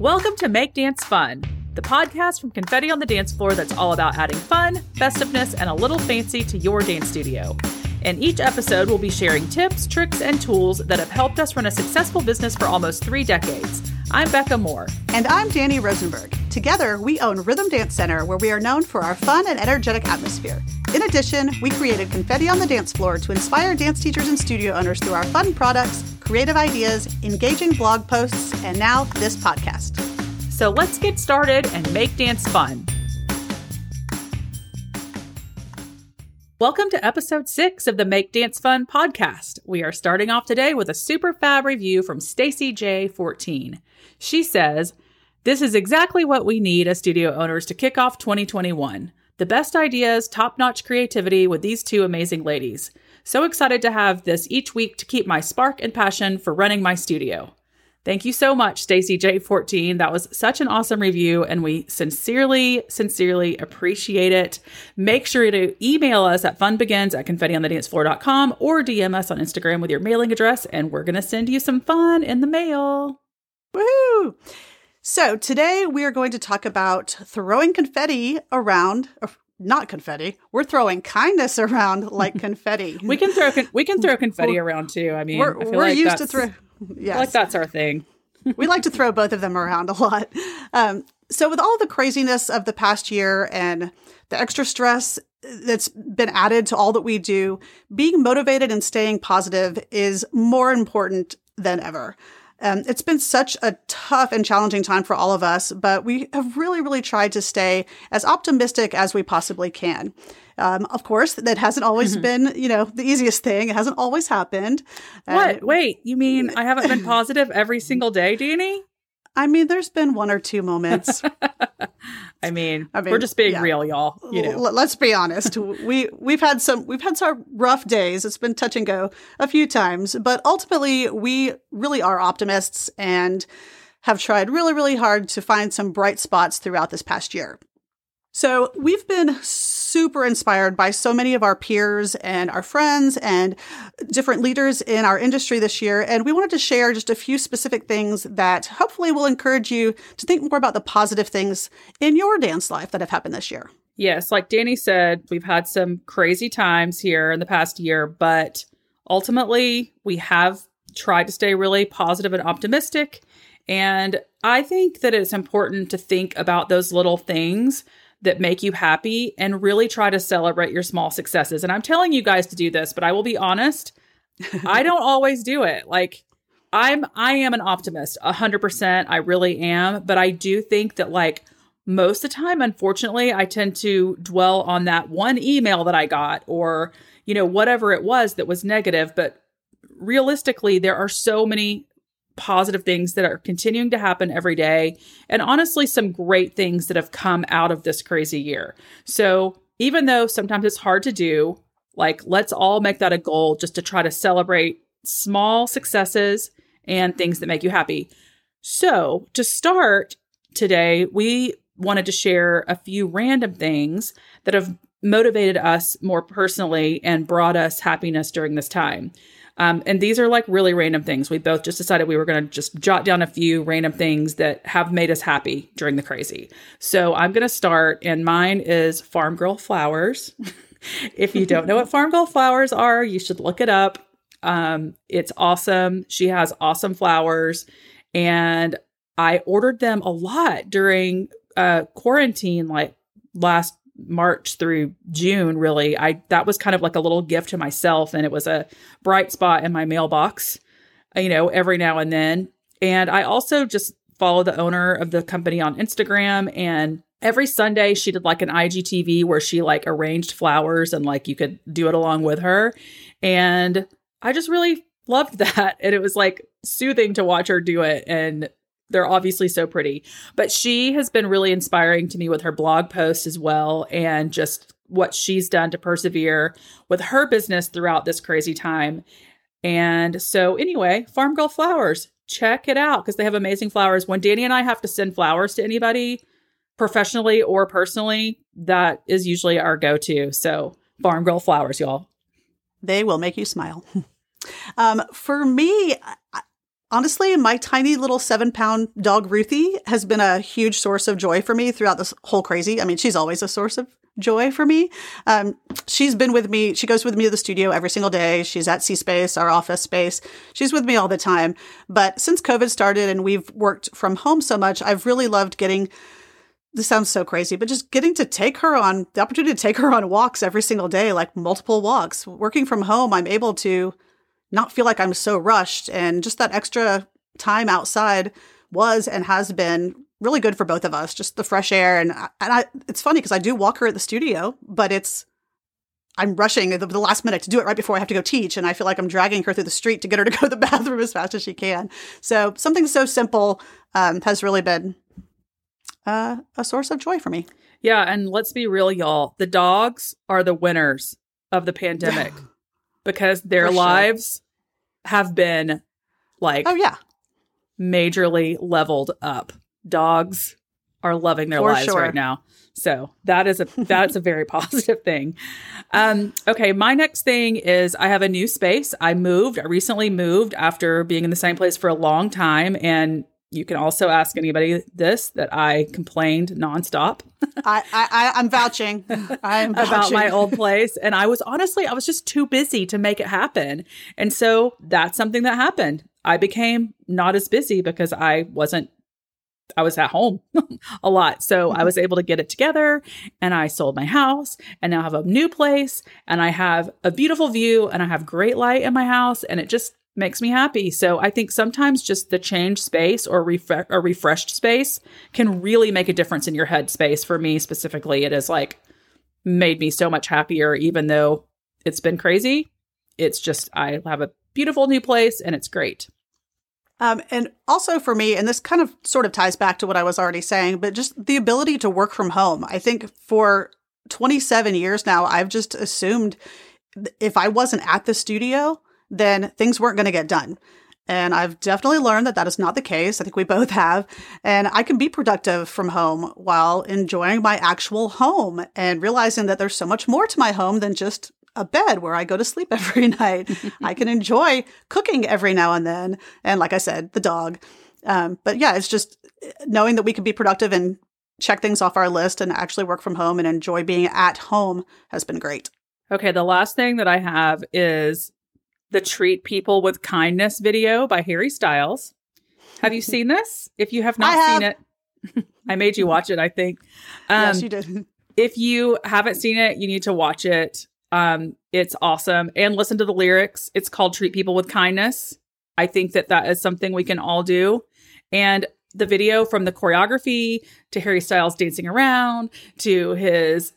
Welcome to Make Dance Fun, the podcast from Confetti on the Dance Floor that's all about adding fun, festiveness, and a little fancy to your dance studio. In each episode, we'll be sharing tips, tricks, and tools that have helped us run a successful business for almost three decades. I'm Becca Moore. And I'm Danny Rosenberg. Together, we own Rhythm Dance Center, where we are known for our fun and energetic atmosphere. In addition, we created Confetti on the Dance Floor to inspire dance teachers and studio owners through our fun products, creative ideas, engaging blog posts, and now this podcast. So let's get started and make dance fun. Welcome to episode six of the Make Dance Fun podcast. We are starting off today with a super fab review from Stacy J14. She says, This is exactly what we need as studio owners to kick off 2021. The best ideas, top notch creativity with these two amazing ladies. So excited to have this each week to keep my spark and passion for running my studio. Thank you so much, Stacy J14. That was such an awesome review, and we sincerely, sincerely appreciate it. Make sure to email us at funbegins at confettionthedancefloor.com or DM us on Instagram with your mailing address, and we're going to send you some fun in the mail. Woohoo! So today we are going to talk about throwing confetti around. Uh, not confetti. We're throwing kindness around like confetti. we can throw we can throw confetti around too. I mean, we're, I we're like used to throw. Yes. like that's our thing. we like to throw both of them around a lot. Um, so, with all the craziness of the past year and the extra stress that's been added to all that we do, being motivated and staying positive is more important than ever. Um, it's been such a tough and challenging time for all of us, but we have really, really tried to stay as optimistic as we possibly can. Um, of course, that hasn't always mm-hmm. been, you know, the easiest thing. It hasn't always happened. What? Uh, Wait, you mean I haven't been positive every single day, Danny? I mean, there's been one or two moments. I, mean, I mean, we're just being yeah. real, y'all. You know, L- let's be honest. we we've had some we've had some rough days. It's been touch and go a few times, but ultimately, we really are optimists and have tried really, really hard to find some bright spots throughout this past year. So we've been super inspired by so many of our peers and our friends and different leaders in our industry this year. And we wanted to share just a few specific things that hopefully will encourage you to think more about the positive things in your dance life that have happened this year. Yes, like Danny said, we've had some crazy times here in the past year, but ultimately we have tried to stay really positive and optimistic. And I think that it's important to think about those little things that make you happy and really try to celebrate your small successes. And I'm telling you guys to do this, but I will be honest, I don't always do it. Like I'm I am an optimist, 100%, I really am, but I do think that like most of the time unfortunately, I tend to dwell on that one email that I got or you know whatever it was that was negative, but realistically there are so many positive things that are continuing to happen every day, and honestly, some great things that have come out of this crazy year. So, even though sometimes it's hard to do, like let's all make that a goal just to try to celebrate small successes and things that make you happy. So, to start today, we wanted to share a few random things that have motivated us more personally and brought us happiness during this time. Um, and these are like really random things. We both just decided we were going to just jot down a few random things that have made us happy during the crazy. So I'm going to start, and mine is Farm Girl Flowers. if you don't know what Farm Girl Flowers are, you should look it up. Um, it's awesome. She has awesome flowers, and I ordered them a lot during uh, quarantine, like last March through June, really, I that was kind of like a little gift to myself, and it was a bright spot in my mailbox, you know, every now and then. And I also just follow the owner of the company on Instagram, and every Sunday she did like an IGTV where she like arranged flowers and like you could do it along with her, and I just really loved that, and it was like soothing to watch her do it and they're obviously so pretty. But she has been really inspiring to me with her blog posts as well and just what she's done to persevere with her business throughout this crazy time. And so, anyway, Farm Girl Flowers, check it out because they have amazing flowers. When Danny and I have to send flowers to anybody, professionally or personally, that is usually our go to. So, Farm Girl Flowers, y'all. They will make you smile. um, for me, honestly, my tiny little seven pound dog Ruthie has been a huge source of joy for me throughout this whole crazy. I mean, she's always a source of joy for me. Um, she's been with me. She goes with me to the studio every single day. She's at C Space, our office space. She's with me all the time. But since COVID started and we've worked from home so much, I've really loved getting this sounds so crazy, but just getting to take her on the opportunity to take her on walks every single day, like multiple walks. Working from home, I'm able to not feel like I'm so rushed. And just that extra time outside was and has been really good for both of us. Just the fresh air. And, and I, it's funny because I do walk her at the studio, but it's, I'm rushing the, the, last minute to do it right before I have to go teach. And I feel like I'm dragging her through the street to get her to go to the bathroom as fast as she can. So something so simple um, has really been uh, a source of joy for me. Yeah, and let's be real, y'all. The dogs are the winners of the pandemic because their for lives sure. have been like oh yeah, majorly leveled up. Dogs are loving their for lives sure. right now. So that is a that's a very positive thing. Um, okay, my next thing is I have a new space. I moved. I recently moved after being in the same place for a long time, and you can also ask anybody this that I complained nonstop. I, I I'm vouching. I'm vouching. about my old place, and I was honestly I was just too busy to make it happen, and so that's something that happened. I became not as busy because I wasn't. I was at home a lot. So I was able to get it together and I sold my house and now have a new place and I have a beautiful view and I have great light in my house and it just makes me happy. So I think sometimes just the change space or refresh a refreshed space can really make a difference in your head space. For me specifically, it has like made me so much happier, even though it's been crazy. It's just I have a beautiful new place and it's great. Um, and also for me, and this kind of sort of ties back to what I was already saying, but just the ability to work from home. I think for 27 years now, I've just assumed if I wasn't at the studio, then things weren't going to get done. And I've definitely learned that that is not the case. I think we both have. And I can be productive from home while enjoying my actual home and realizing that there's so much more to my home than just a bed where I go to sleep every night. I can enjoy cooking every now and then. And like I said, the dog. Um, but yeah, it's just knowing that we can be productive and check things off our list and actually work from home and enjoy being at home has been great. Okay, the last thing that I have is the Treat People with Kindness video by Harry Styles. Have you seen this? If you have not have. seen it, I made you watch it, I think. Um, yes, you did. If you haven't seen it, you need to watch it. Um, it's awesome. And listen to the lyrics. It's called Treat People with Kindness. I think that that is something we can all do. And the video from the choreography to Harry Styles dancing around to his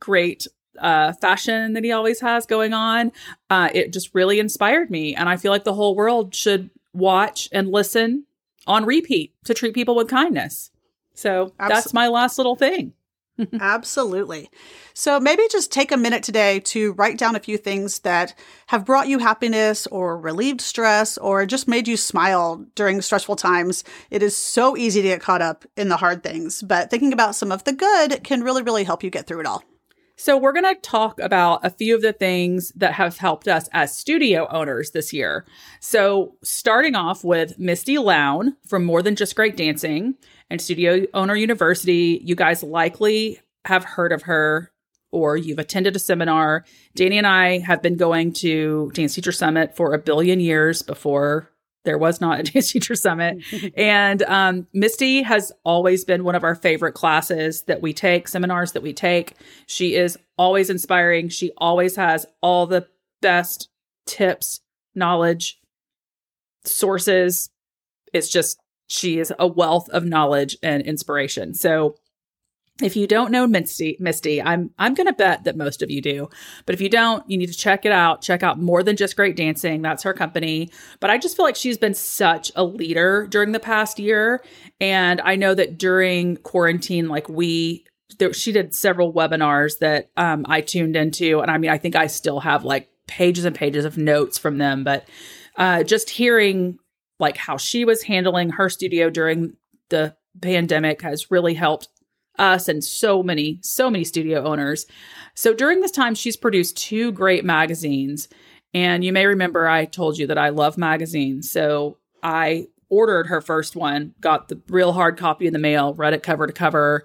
great uh, fashion that he always has going on. Uh, it just really inspired me. And I feel like the whole world should watch and listen on repeat to treat people with kindness. So Absol- that's my last little thing. Absolutely. So maybe just take a minute today to write down a few things that have brought you happiness or relieved stress or just made you smile during stressful times. It is so easy to get caught up in the hard things, but thinking about some of the good can really, really help you get through it all. So, we're going to talk about a few of the things that have helped us as studio owners this year. So, starting off with Misty Lown from More Than Just Great Dancing and Studio Owner University. You guys likely have heard of her or you've attended a seminar. Danny and I have been going to Dance Teacher Summit for a billion years before there was not a dance teacher summit. and um, Misty has always been one of our favorite classes that we take, seminars that we take. She is always inspiring. She always has all the best tips, knowledge, sources. It's just, she is a wealth of knowledge and inspiration. So if you don't know Misty, Misty, I'm I'm going to bet that most of you do. But if you don't, you need to check it out. Check out more than just great dancing. That's her company. But I just feel like she's been such a leader during the past year, and I know that during quarantine, like we, there, she did several webinars that um, I tuned into, and I mean, I think I still have like pages and pages of notes from them. But uh, just hearing like how she was handling her studio during the pandemic has really helped us and so many, so many studio owners. So during this time, she's produced two great magazines. And you may remember I told you that I love magazines. So I ordered her first one, got the real hard copy in the mail, read it cover to cover,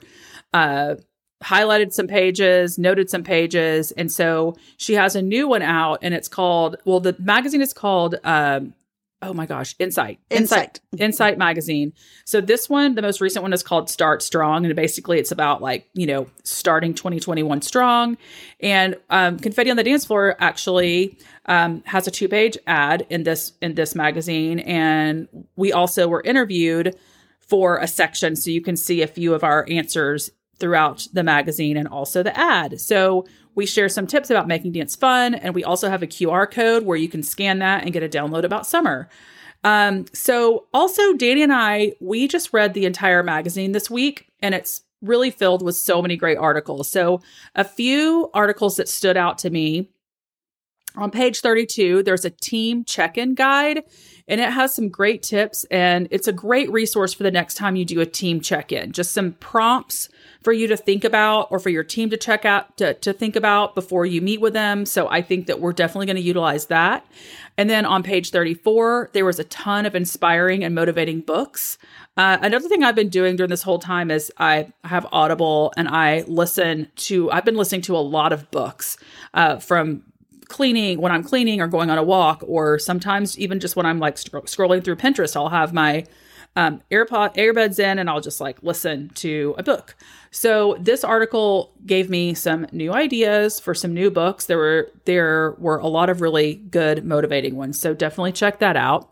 uh, highlighted some pages, noted some pages. And so she has a new one out and it's called, well, the magazine is called, um, oh my gosh, Insight. Insight. Insight magazine. So this one, the most recent one is called Start Strong. And basically it's about like, you know, starting 2021 strong. And um, Confetti on the Dance Floor actually um, has a two-page ad in this in this magazine. And we also were interviewed for a section so you can see a few of our answers throughout the magazine and also the ad. So we share some tips about making dance fun, and we also have a QR code where you can scan that and get a download about summer. Um, so also Danny and I, we just read the entire magazine this week, and it's really filled with so many great articles. So a few articles that stood out to me. On page 32, there's a team check-in guide and it has some great tips and it's a great resource for the next time you do a team check-in. Just some prompts for you to think about or for your team to check out to, to think about before you meet with them. So I think that we're definitely going to utilize that. And then on page 34, there was a ton of inspiring and motivating books. Uh, another thing I've been doing during this whole time is I have Audible and I listen to, I've been listening to a lot of books uh, from cleaning when I'm cleaning or going on a walk, or sometimes even just when I'm like scrolling through Pinterest, I'll have my um, AirPod earbuds in and I'll just like listen to a book. So this article gave me some new ideas for some new books. There were there were a lot of really good motivating ones. So definitely check that out.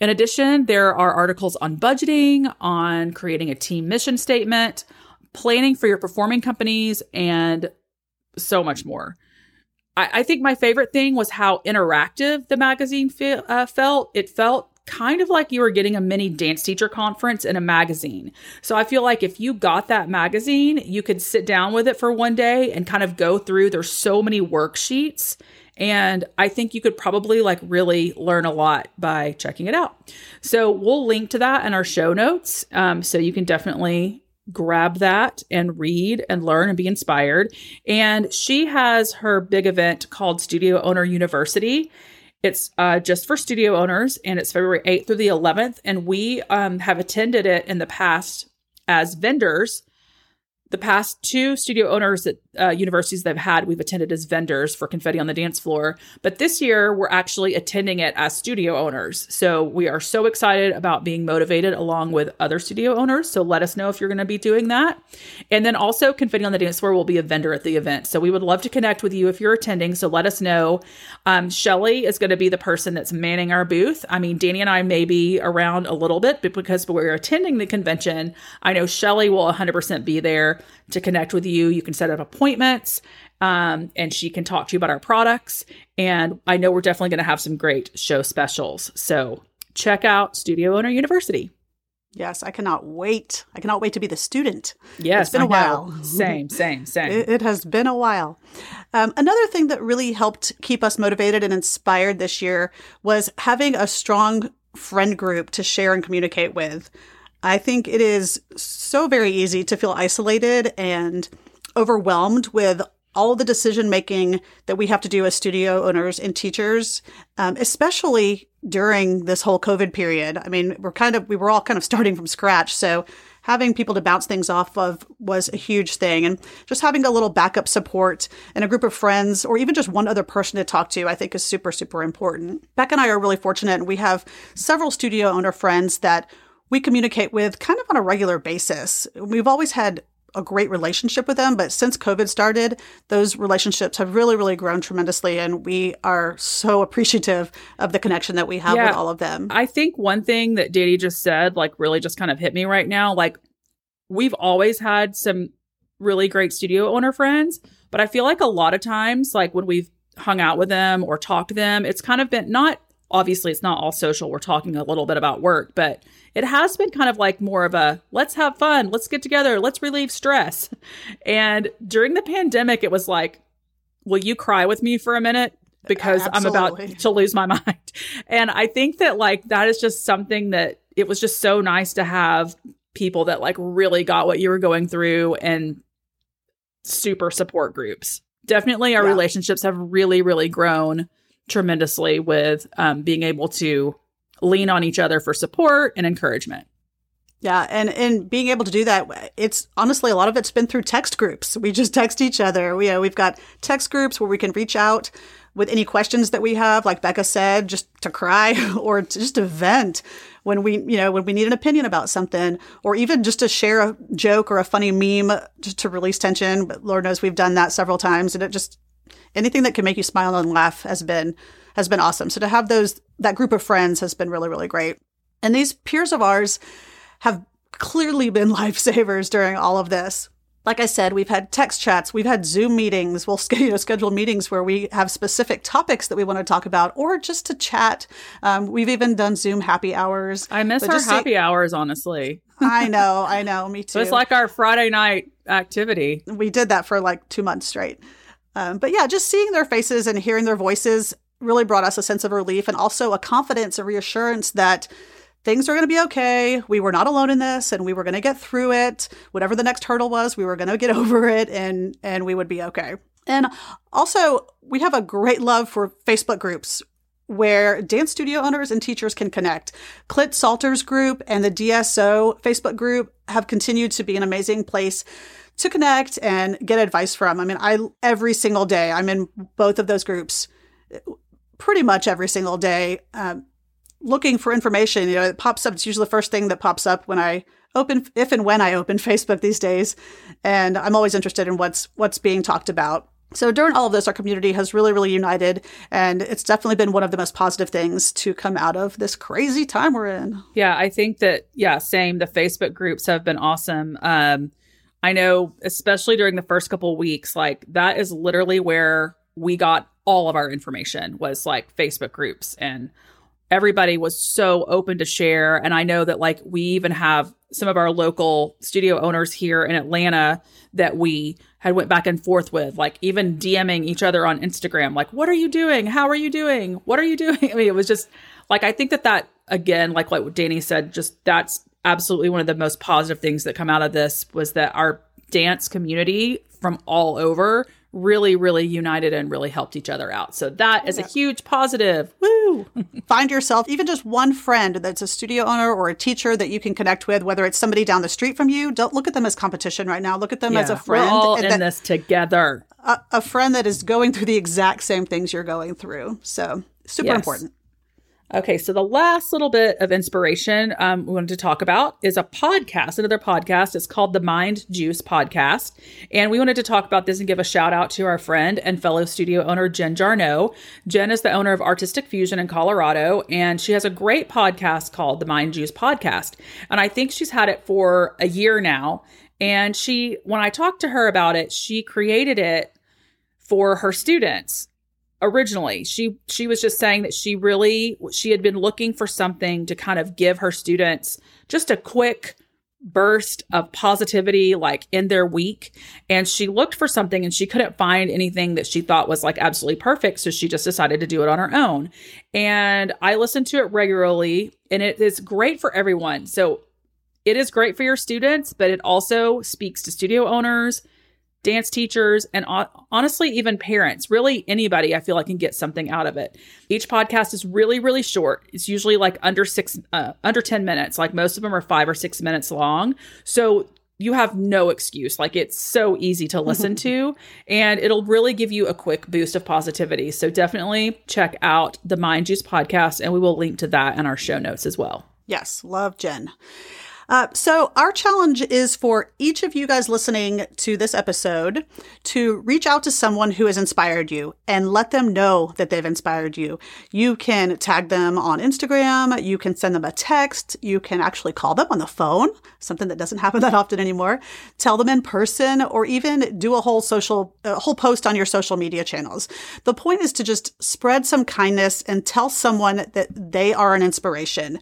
In addition, there are articles on budgeting, on creating a team mission statement, planning for your performing companies, and so much more. I, I think my favorite thing was how interactive the magazine fe- uh, felt. It felt kind of like you were getting a mini dance teacher conference in a magazine. So I feel like if you got that magazine, you could sit down with it for one day and kind of go through. There's so many worksheets. And I think you could probably like really learn a lot by checking it out. So we'll link to that in our show notes. Um, so you can definitely grab that and read and learn and be inspired. And she has her big event called Studio Owner University. It's uh, just for studio owners, and it's February 8th through the 11th. And we um, have attended it in the past as vendors the past two studio owners at uh, universities they've had, we've attended as vendors for Confetti on the Dance Floor. But this year, we're actually attending it as studio owners. So we are so excited about being motivated along with other studio owners. So let us know if you're going to be doing that. And then also, Confetti on the Dance Floor will be a vendor at the event. So we would love to connect with you if you're attending. So let us know. Um, Shelly is going to be the person that's manning our booth. I mean, Danny and I may be around a little bit, but because we're attending the convention, I know Shelly will 100% be there to connect with you. You can set up appointments um, and she can talk to you about our products. And I know we're definitely going to have some great show specials. So check out Studio Owner University. Yes, I cannot wait. I cannot wait to be the student. Yes, it's been I a while. Know. Same, same, same. It, it, has been a while. Um, another thing that really helped keep us motivated and inspired this year was having a strong friend group to share and communicate with. I think it is so very easy to feel isolated and overwhelmed with all the decision making that we have to do as studio owners and teachers, um, especially during this whole COVID period. I mean, we're kind of, we were all kind of starting from scratch. So having people to bounce things off of was a huge thing. And just having a little backup support and a group of friends or even just one other person to talk to, I think is super, super important. Beck and I are really fortunate and we have several studio owner friends that we communicate with kind of on a regular basis. We've always had a great relationship with them, but since COVID started, those relationships have really, really grown tremendously. And we are so appreciative of the connection that we have yeah, with all of them. I think one thing that Danny just said, like, really just kind of hit me right now. Like, we've always had some really great studio owner friends, but I feel like a lot of times, like, when we've hung out with them or talked to them, it's kind of been not obviously it's not all social. We're talking a little bit about work, but it has been kind of like more of a let's have fun, let's get together, let's relieve stress. And during the pandemic, it was like, will you cry with me for a minute? Because Absolutely. I'm about to lose my mind. And I think that like that is just something that it was just so nice to have people that like really got what you were going through and super support groups. Definitely our yeah. relationships have really, really grown tremendously with um, being able to lean on each other for support and encouragement. Yeah, and and being able to do that, it's honestly a lot of it's been through text groups. We just text each other. We, know, we've got text groups where we can reach out with any questions that we have, like Becca said, just to cry or to just to vent when we, you know, when we need an opinion about something, or even just to share a joke or a funny meme just to release tension. But Lord knows we've done that several times, and it just anything that can make you smile and laugh has been has been awesome. So to have those that group of friends has been really really great. And these peers of ours have clearly been lifesavers during all of this. Like I said, we've had text chats, we've had Zoom meetings, we'll you know, schedule meetings where we have specific topics that we want to talk about, or just to chat. Um, we've even done Zoom happy hours. I miss our happy hours, honestly. I know, I know, me too. it's like our Friday night activity. We did that for like two months straight. Um, but yeah, just seeing their faces and hearing their voices really brought us a sense of relief and also a confidence, a reassurance that things are going to be okay. We were not alone in this and we were going to get through it. Whatever the next hurdle was, we were going to get over it and and we would be okay. And also, we have a great love for Facebook groups where dance studio owners and teachers can connect. Clint Salter's group and the DSO Facebook group have continued to be an amazing place to connect and get advice from. I mean, I every single day I'm in both of those groups pretty much every single day. Um, looking for information, you know, it pops up. It's usually the first thing that pops up when I open, if and when I open Facebook these days. And I'm always interested in what's, what's being talked about. So during all of this, our community has really, really united, and it's definitely been one of the most positive things to come out of this crazy time we're in. Yeah, I think that yeah, same. The Facebook groups have been awesome. Um, I know, especially during the first couple weeks, like that is literally where we got all of our information was like Facebook groups and everybody was so open to share. And I know that like we even have some of our local studio owners here in Atlanta that we had went back and forth with, like even DMing each other on Instagram, like, what are you doing? How are you doing? What are you doing? I mean, it was just like, I think that that again, like what Danny said, just that's absolutely one of the most positive things that come out of this was that our dance community from all over really, really united and really helped each other out. So that is a huge positive. Woo! Find yourself even just one friend that's a studio owner or a teacher that you can connect with, whether it's somebody down the street from you. Don't look at them as competition right now. Look at them yeah. as a friend. We're all in that, this together. A, a, friend that is going through the exact same things you're going through. So super yes. important. Okay, so the last little bit of inspiration um, we wanted to talk about is a podcast, another podcast. It's called the Mind Juice Podcast. And we wanted to talk about this and give a shout out to our friend and fellow studio owner, Jen Jarno. Jen is the owner of Artistic Fusion in Colorado, and she has a great podcast called the Mind Juice Podcast. And I think she's had it for a year now. And she, when I talked to her about it, she created it for her students originally she she was just saying that she really she had been looking for something to kind of give her students just a quick burst of positivity like in their week. And she looked for something and she couldn't find anything that she thought was like absolutely perfect. So she just decided to do it on her own. And i listen to it regularly and it is great for everyone. So it is great for your students but it also speaks to studio owners dance teachers, and honestly, even parents. Really, anybody I feel like can get something out of it. Each podcast is really, really short. It's usually like under six, uh, under 10 minutes. Like most of them are five or six minutes long. So you have no excuse. Like it's so easy to listen to, and it'll really give you a quick boost of positivity. So definitely check out the Mind Juice podcast, and we will link to that in our show notes as well. Yes, love Jen. Uh, so, our challenge is for each of you guys listening to this episode to reach out to someone who has inspired you and let them know that they've inspired you. You can tag them on Instagram, you can send them a text, you can actually call them on the phone, something that doesn't happen that often anymore, tell them in person, or even do a whole social, a whole post on your social media channels. The point is to just spread some kindness and tell someone that they are an inspiration.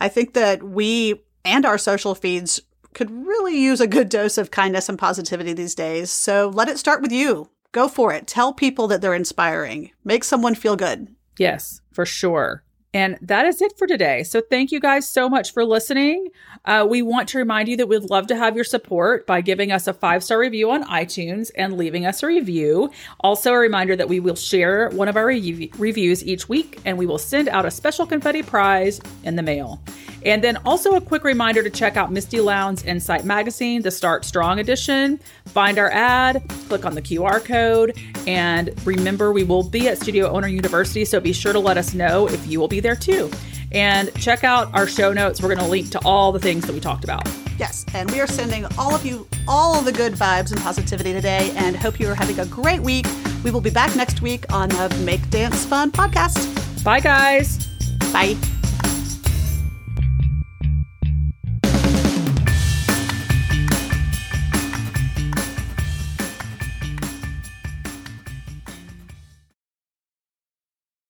I think that we and our social feeds could really use a good dose of kindness and positivity these days. So let it start with you. Go for it. Tell people that they're inspiring. Make someone feel good. Yes, for sure. And that is it for today. So thank you guys so much for listening. Uh, we want to remind you that we'd love to have your support by giving us a five star review on iTunes and leaving us a review. Also, a reminder that we will share one of our re- reviews each week and we will send out a special confetti prize in the mail. And then also a quick reminder to check out Misty Lown's Insight Magazine, the Start Strong edition. Find our ad, click on the QR code, and remember we will be at Studio Owner University, so be sure to let us know if you will be there too. And check out our show notes. We're going to link to all the things that we talked about. Yes, and we are sending all of you all of the good vibes and positivity today and hope you are having a great week. We will be back next week on the Make Dance Fun podcast. Bye, guys. Bye.